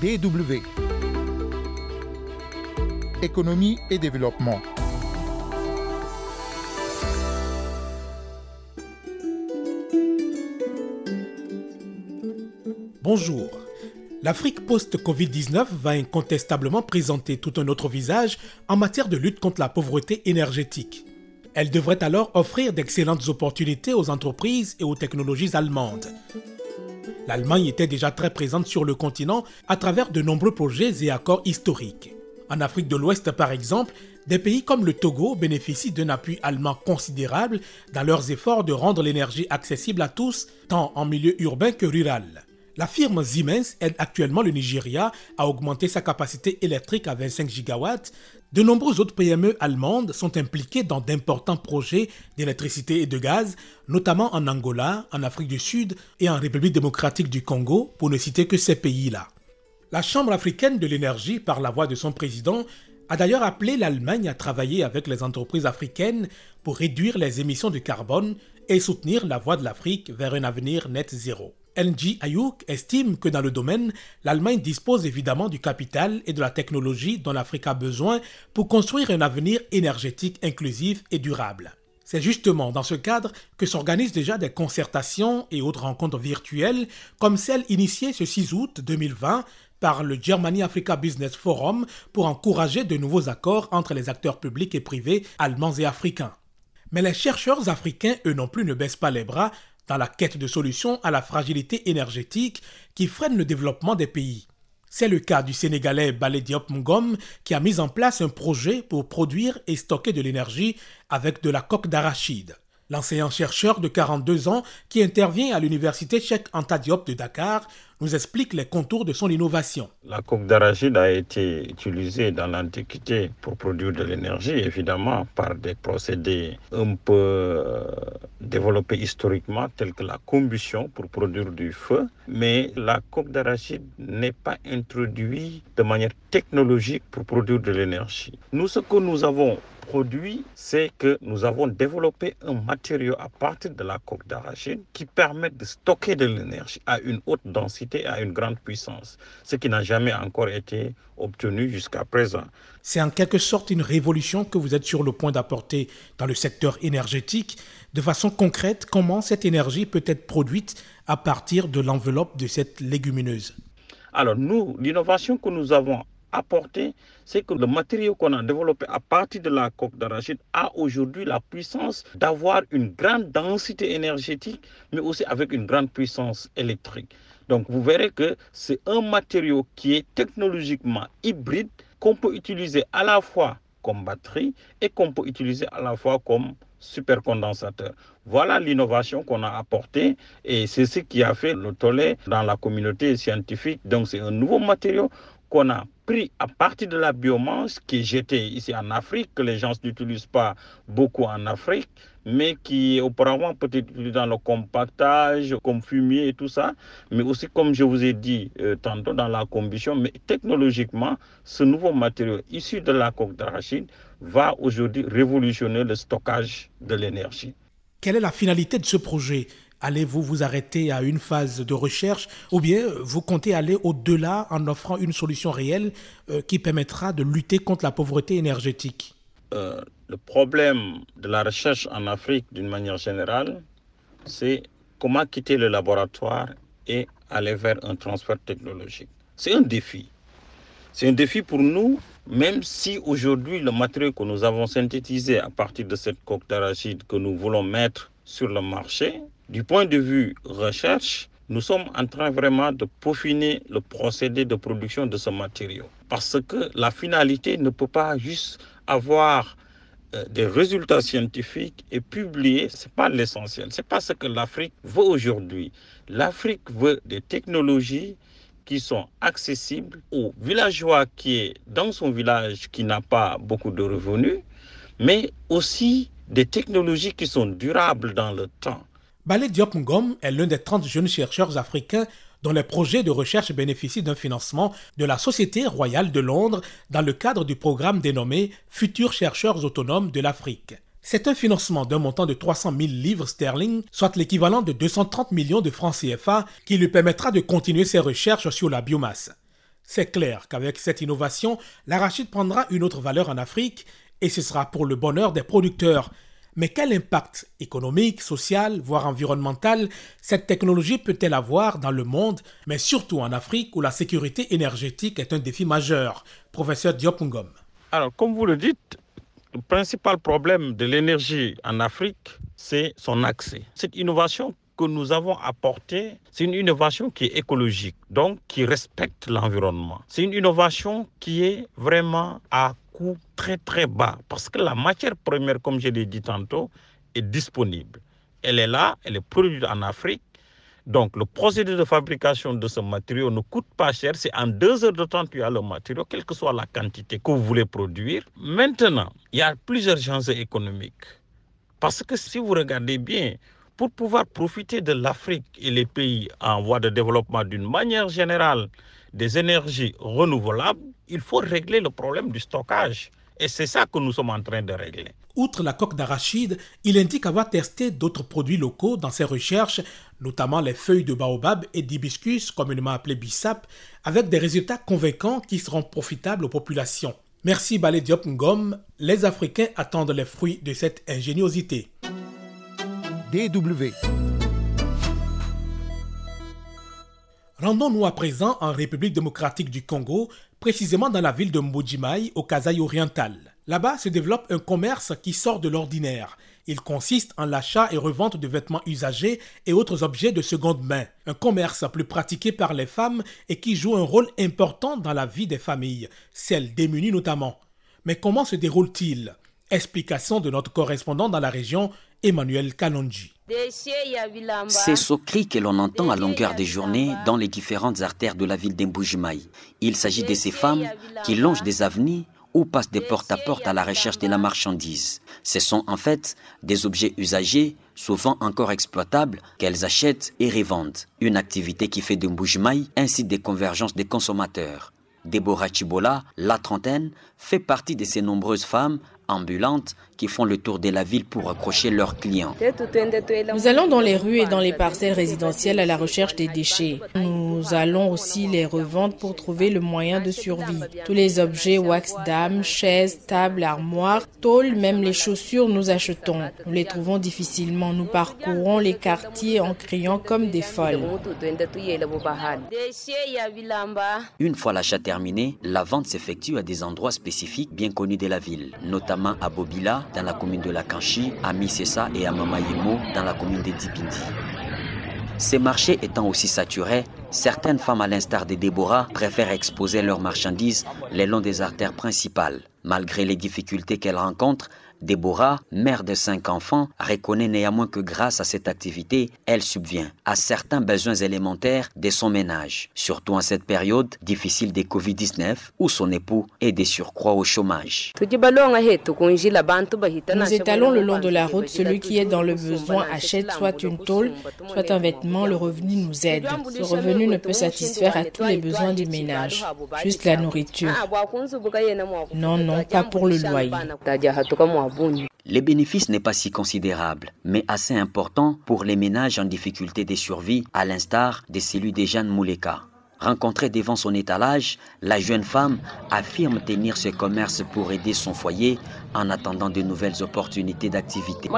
DW. Économie et développement. Bonjour. L'Afrique post-Covid-19 va incontestablement présenter tout un autre visage en matière de lutte contre la pauvreté énergétique. Elle devrait alors offrir d'excellentes opportunités aux entreprises et aux technologies allemandes. L'Allemagne était déjà très présente sur le continent à travers de nombreux projets et accords historiques. En Afrique de l'Ouest, par exemple, des pays comme le Togo bénéficient d'un appui allemand considérable dans leurs efforts de rendre l'énergie accessible à tous, tant en milieu urbain que rural. La firme Siemens aide actuellement le Nigeria à augmenter sa capacité électrique à 25 gigawatts. De nombreuses autres PME allemandes sont impliquées dans d'importants projets d'électricité et de gaz, notamment en Angola, en Afrique du Sud et en République démocratique du Congo, pour ne citer que ces pays-là. La Chambre africaine de l'énergie, par la voix de son président, a d'ailleurs appelé l'Allemagne à travailler avec les entreprises africaines pour réduire les émissions de carbone et soutenir la voie de l'Afrique vers un avenir net zéro. NG Ayuk estime que dans le domaine, l'Allemagne dispose évidemment du capital et de la technologie dont l'Afrique a besoin pour construire un avenir énergétique inclusif et durable. C'est justement dans ce cadre que s'organisent déjà des concertations et autres rencontres virtuelles, comme celle initiée ce 6 août 2020 par le Germany Africa Business Forum pour encourager de nouveaux accords entre les acteurs publics et privés allemands et africains. Mais les chercheurs africains, eux non plus, ne baissent pas les bras dans la quête de solutions à la fragilité énergétique qui freine le développement des pays. C'est le cas du Sénégalais Balé Diop Ngom qui a mis en place un projet pour produire et stocker de l'énergie avec de la coque d'arachide. L'enseignant-chercheur de 42 ans qui intervient à l'université Cheikh Anta Diop de Dakar nous explique les contours de son innovation. La coque d'arachide a été utilisée dans l'Antiquité pour produire de l'énergie, évidemment, par des procédés un peu euh, développés historiquement, tels que la combustion pour produire du feu. Mais la coque d'arachide n'est pas introduite de manière technologique pour produire de l'énergie. Nous, ce que nous avons produit, c'est que nous avons développé un matériau à partir de la coque d'arachide qui permet de stocker de l'énergie à une haute densité, à une grande puissance, ce qui n'a jamais encore été obtenu jusqu'à présent. C'est en quelque sorte une révolution que vous êtes sur le point d'apporter dans le secteur énergétique. De façon concrète, comment cette énergie peut être produite à partir de l'enveloppe de cette légumineuse? Alors nous, l'innovation que nous avons apporter, c'est que le matériau qu'on a développé à partir de la coque d'arachide a aujourd'hui la puissance d'avoir une grande densité énergétique, mais aussi avec une grande puissance électrique. Donc vous verrez que c'est un matériau qui est technologiquement hybride, qu'on peut utiliser à la fois comme batterie et qu'on peut utiliser à la fois comme supercondensateur. Voilà l'innovation qu'on a apportée et c'est ce qui a fait le tollé dans la communauté scientifique. Donc c'est un nouveau matériau qu'on a pris à partir de la biomasse qui est jetée ici en Afrique, que les gens n'utilisent pas beaucoup en Afrique, mais qui auparavant peut-être dans le compactage, comme fumier et tout ça, mais aussi comme je vous ai dit euh, tantôt dans la combustion, mais technologiquement, ce nouveau matériau issu de la coque d'arachide va aujourd'hui révolutionner le stockage de l'énergie. Quelle est la finalité de ce projet? Allez-vous vous arrêter à une phase de recherche ou bien vous comptez aller au-delà en offrant une solution réelle euh, qui permettra de lutter contre la pauvreté énergétique? Euh, Le problème de la recherche en Afrique d'une manière générale, c'est comment quitter le laboratoire et aller vers un transfert technologique. C'est un défi. C'est un défi pour nous, même si aujourd'hui le matériau que nous avons synthétisé à partir de cette coque d'arachide que nous voulons mettre sur le marché du point de vue recherche, nous sommes en train vraiment de peaufiner le procédé de production de ce matériau. Parce que la finalité ne peut pas juste avoir euh, des résultats scientifiques et publier, ce n'est pas l'essentiel. Ce n'est pas ce que l'Afrique veut aujourd'hui. L'Afrique veut des technologies qui sont accessibles aux villageois qui est dans son village qui n'a pas beaucoup de revenus, mais aussi des technologies qui sont durables dans le temps. Balé Diop Ngom est l'un des 30 jeunes chercheurs africains dont les projets de recherche bénéficient d'un financement de la Société royale de Londres dans le cadre du programme dénommé Futurs chercheurs autonomes de l'Afrique. C'est un financement d'un montant de 300 000 livres sterling, soit l'équivalent de 230 millions de francs CFA, qui lui permettra de continuer ses recherches sur la biomasse. C'est clair qu'avec cette innovation, l'arachide prendra une autre valeur en Afrique et ce sera pour le bonheur des producteurs. Mais quel impact économique, social, voire environnemental cette technologie peut-elle avoir dans le monde, mais surtout en Afrique où la sécurité énergétique est un défi majeur? Professeur Diop Ngom. Alors, comme vous le dites, le principal problème de l'énergie en Afrique, c'est son accès. Cette innovation que nous avons apportée, c'est une innovation qui est écologique, donc qui respecte l'environnement. C'est une innovation qui est vraiment à très très bas parce que la matière première, comme je l'ai dit tantôt, est disponible. Elle est là, elle est produite en Afrique. Donc le procédé de fabrication de ce matériau ne coûte pas cher. C'est en deux heures de temps tu as le matériau, quelle que soit la quantité que vous voulez produire. Maintenant, il y a plusieurs chances économiques. Parce que si vous regardez bien, pour pouvoir profiter de l'Afrique et les pays en voie de développement d'une manière générale des énergies renouvelables, il faut régler le problème du stockage. Et c'est ça que nous sommes en train de régler. Outre la coque d'arachide, il indique avoir testé d'autres produits locaux dans ses recherches, notamment les feuilles de baobab et d'hibiscus, communément appelées bissap, avec des résultats convaincants qui seront profitables aux populations. Merci Balé Diop Ngom. Les Africains attendent les fruits de cette ingéniosité. DW. Rendons-nous à présent en République démocratique du Congo, précisément dans la ville de Mbujimai, au Kasaï oriental. Là-bas se développe un commerce qui sort de l'ordinaire. Il consiste en l'achat et revente de vêtements usagés et autres objets de seconde main. Un commerce plus pratiqué par les femmes et qui joue un rôle important dans la vie des familles, celles démunies notamment. Mais comment se déroule-t-il? Explication de notre correspondant dans la région, Emmanuel Kalonji. C'est ce cri que l'on entend à longueur des journées dans les différentes artères de la ville d'Emboujimaï. Il s'agit de ces femmes qui longent des avenues ou passent des porte à porte à la recherche de la marchandise. Ce sont en fait des objets usagés, souvent encore exploitables, qu'elles achètent et revendent. Une activité qui fait d'Emboujimaï ainsi des convergences des consommateurs. Deborah Chibola, la trentaine, fait partie de ces nombreuses femmes ambulantes qui font le tour de la ville pour accrocher leurs clients. Nous allons dans les rues et dans les parcelles résidentielles à la recherche des déchets. Allons aussi les revendre pour trouver le moyen de survie. Tous les objets wax dames, chaises, tables, armoires, tôles, même les chaussures, nous achetons. Nous les trouvons difficilement. Nous parcourons les quartiers en criant comme des folles. Une fois l'achat terminé, la vente s'effectue à des endroits spécifiques bien connus de la ville, notamment à Bobila, dans la commune de Lakanchi, à Misesa et à Mamayemo dans la commune de Dipindi. Ces marchés étant aussi saturés, certaines femmes, à l'instar de Déborah, préfèrent exposer leurs marchandises le long des artères principales. Malgré les difficultés qu'elles rencontrent, Déborah, mère de cinq enfants, reconnaît néanmoins que grâce à cette activité, elle subvient à certains besoins élémentaires de son ménage, surtout en cette période difficile des Covid-19 où son époux est des surcroît au chômage. Nous étalons le long de la route. Celui qui est dans le besoin achète soit une tôle, soit un vêtement. Le revenu nous aide. Ce revenu ne peut satisfaire à tous les besoins du ménage, juste la nourriture. Non, non, pas pour le loyer. Les bénéfices n'est pas si considérable, mais assez important pour les ménages en difficulté de survie, à l'instar de celui des Jeanne Mouleka. Rencontrée devant son étalage, la jeune femme affirme tenir ce commerce pour aider son foyer en attendant de nouvelles opportunités d'activité.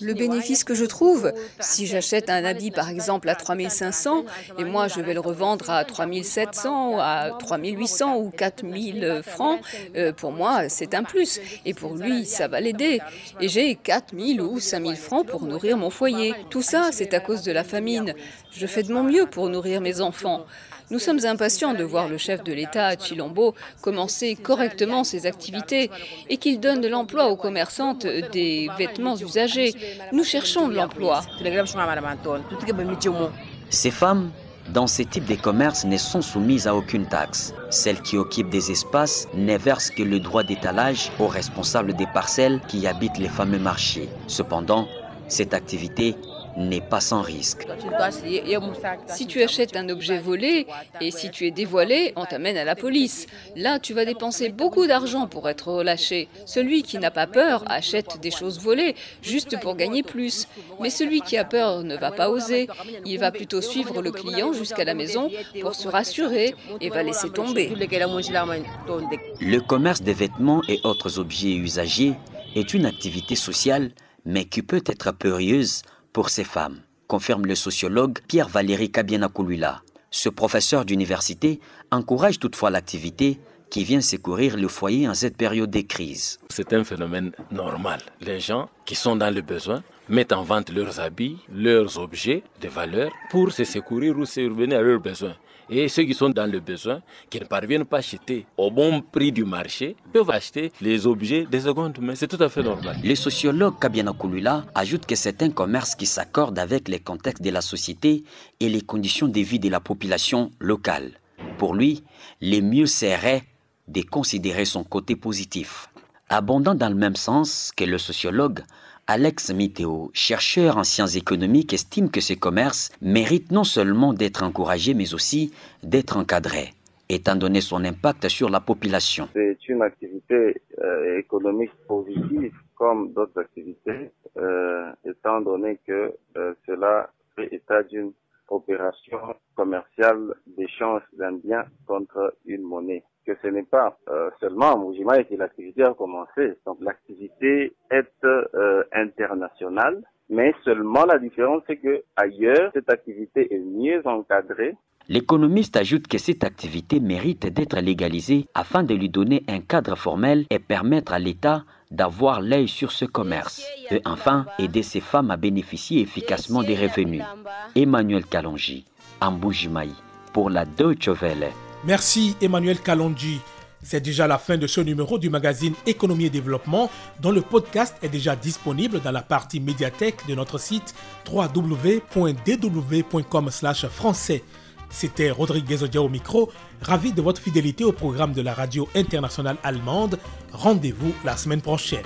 Le bénéfice que je trouve, si j'achète un habit par exemple à 3500 et moi je vais le revendre à 3700, à 3800 ou 4000 francs, euh, pour moi c'est un plus et pour lui ça va l'aider. Et j'ai 4000 ou 5000 francs pour nourrir mon foyer. Tout ça c'est à cause de la famine. Je fais de mon mieux pour nourrir mes enfants. Nous sommes impatients de voir le chef de l'État, Chilombo, commencer correctement ses activités et qu'il donne de l'emploi aux commerçantes des vêtements usagés. Nous cherchons de l'emploi. Ces femmes, dans ce type de commerce, ne sont soumises à aucune taxe. Celles qui occupent des espaces ne que le droit d'étalage aux responsables des parcelles qui habitent les fameux marchés. Cependant, cette activité n'est pas sans risque. Si tu achètes un objet volé et si tu es dévoilé, on t'amène à la police. Là, tu vas dépenser beaucoup d'argent pour être relâché. Celui qui n'a pas peur achète des choses volées juste pour gagner plus. Mais celui qui a peur ne va pas oser. Il va plutôt suivre le client jusqu'à la maison pour se rassurer et va laisser tomber. Le commerce des vêtements et autres objets usagés est une activité sociale, mais qui peut être périlleuse pour ces femmes, confirme le sociologue Pierre-Valéry Kabiena-Kulula. Ce professeur d'université encourage toutefois l'activité qui vient secourir le foyer en cette période de crise. C'est un phénomène normal. Les gens qui sont dans le besoin mettent en vente leurs habits, leurs objets de valeur pour se secourir ou survenir à leurs besoins. Et ceux qui sont dans le besoin, qui ne parviennent pas à acheter au bon prix du marché, peuvent acheter les objets de seconde main. C'est tout à fait normal. Le sociologue Kabiana Kulula ajoute que c'est un commerce qui s'accorde avec les contextes de la société et les conditions de vie de la population locale. Pour lui, le mieux serait de considérer son côté positif. Abondant dans le même sens que le sociologue, Alex Miteo, chercheur en sciences économiques, estime que ce commerce mérite non seulement d'être encouragé, mais aussi d'être encadré, étant donné son impact sur la population. C'est une activité euh, économique positive comme d'autres activités, euh, étant donné que euh, cela fait état d'une opération commerciale d'échange d'un bien contre une monnaie que ce n'est pas euh, seulement à Mujima que l'activité a commencé. Donc l'activité est euh, internationale, mais seulement la différence c'est que ailleurs cette activité est mieux encadrée. L'économiste ajoute que cette activité mérite d'être légalisée afin de lui donner un cadre formel et permettre à l'État d'avoir l'œil sur ce commerce et enfin aider ces femmes à bénéficier efficacement des revenus. Emmanuel Kalonji, Amboujimaï, pour la Deutsche Welle. Merci Emmanuel Kalonji. C'est déjà la fin de ce numéro du magazine Économie et Développement dont le podcast est déjà disponible dans la partie médiathèque de notre site www.dw.com français. C'était Rodriguez Odia au micro, ravi de votre fidélité au programme de la radio internationale allemande. Rendez-vous la semaine prochaine.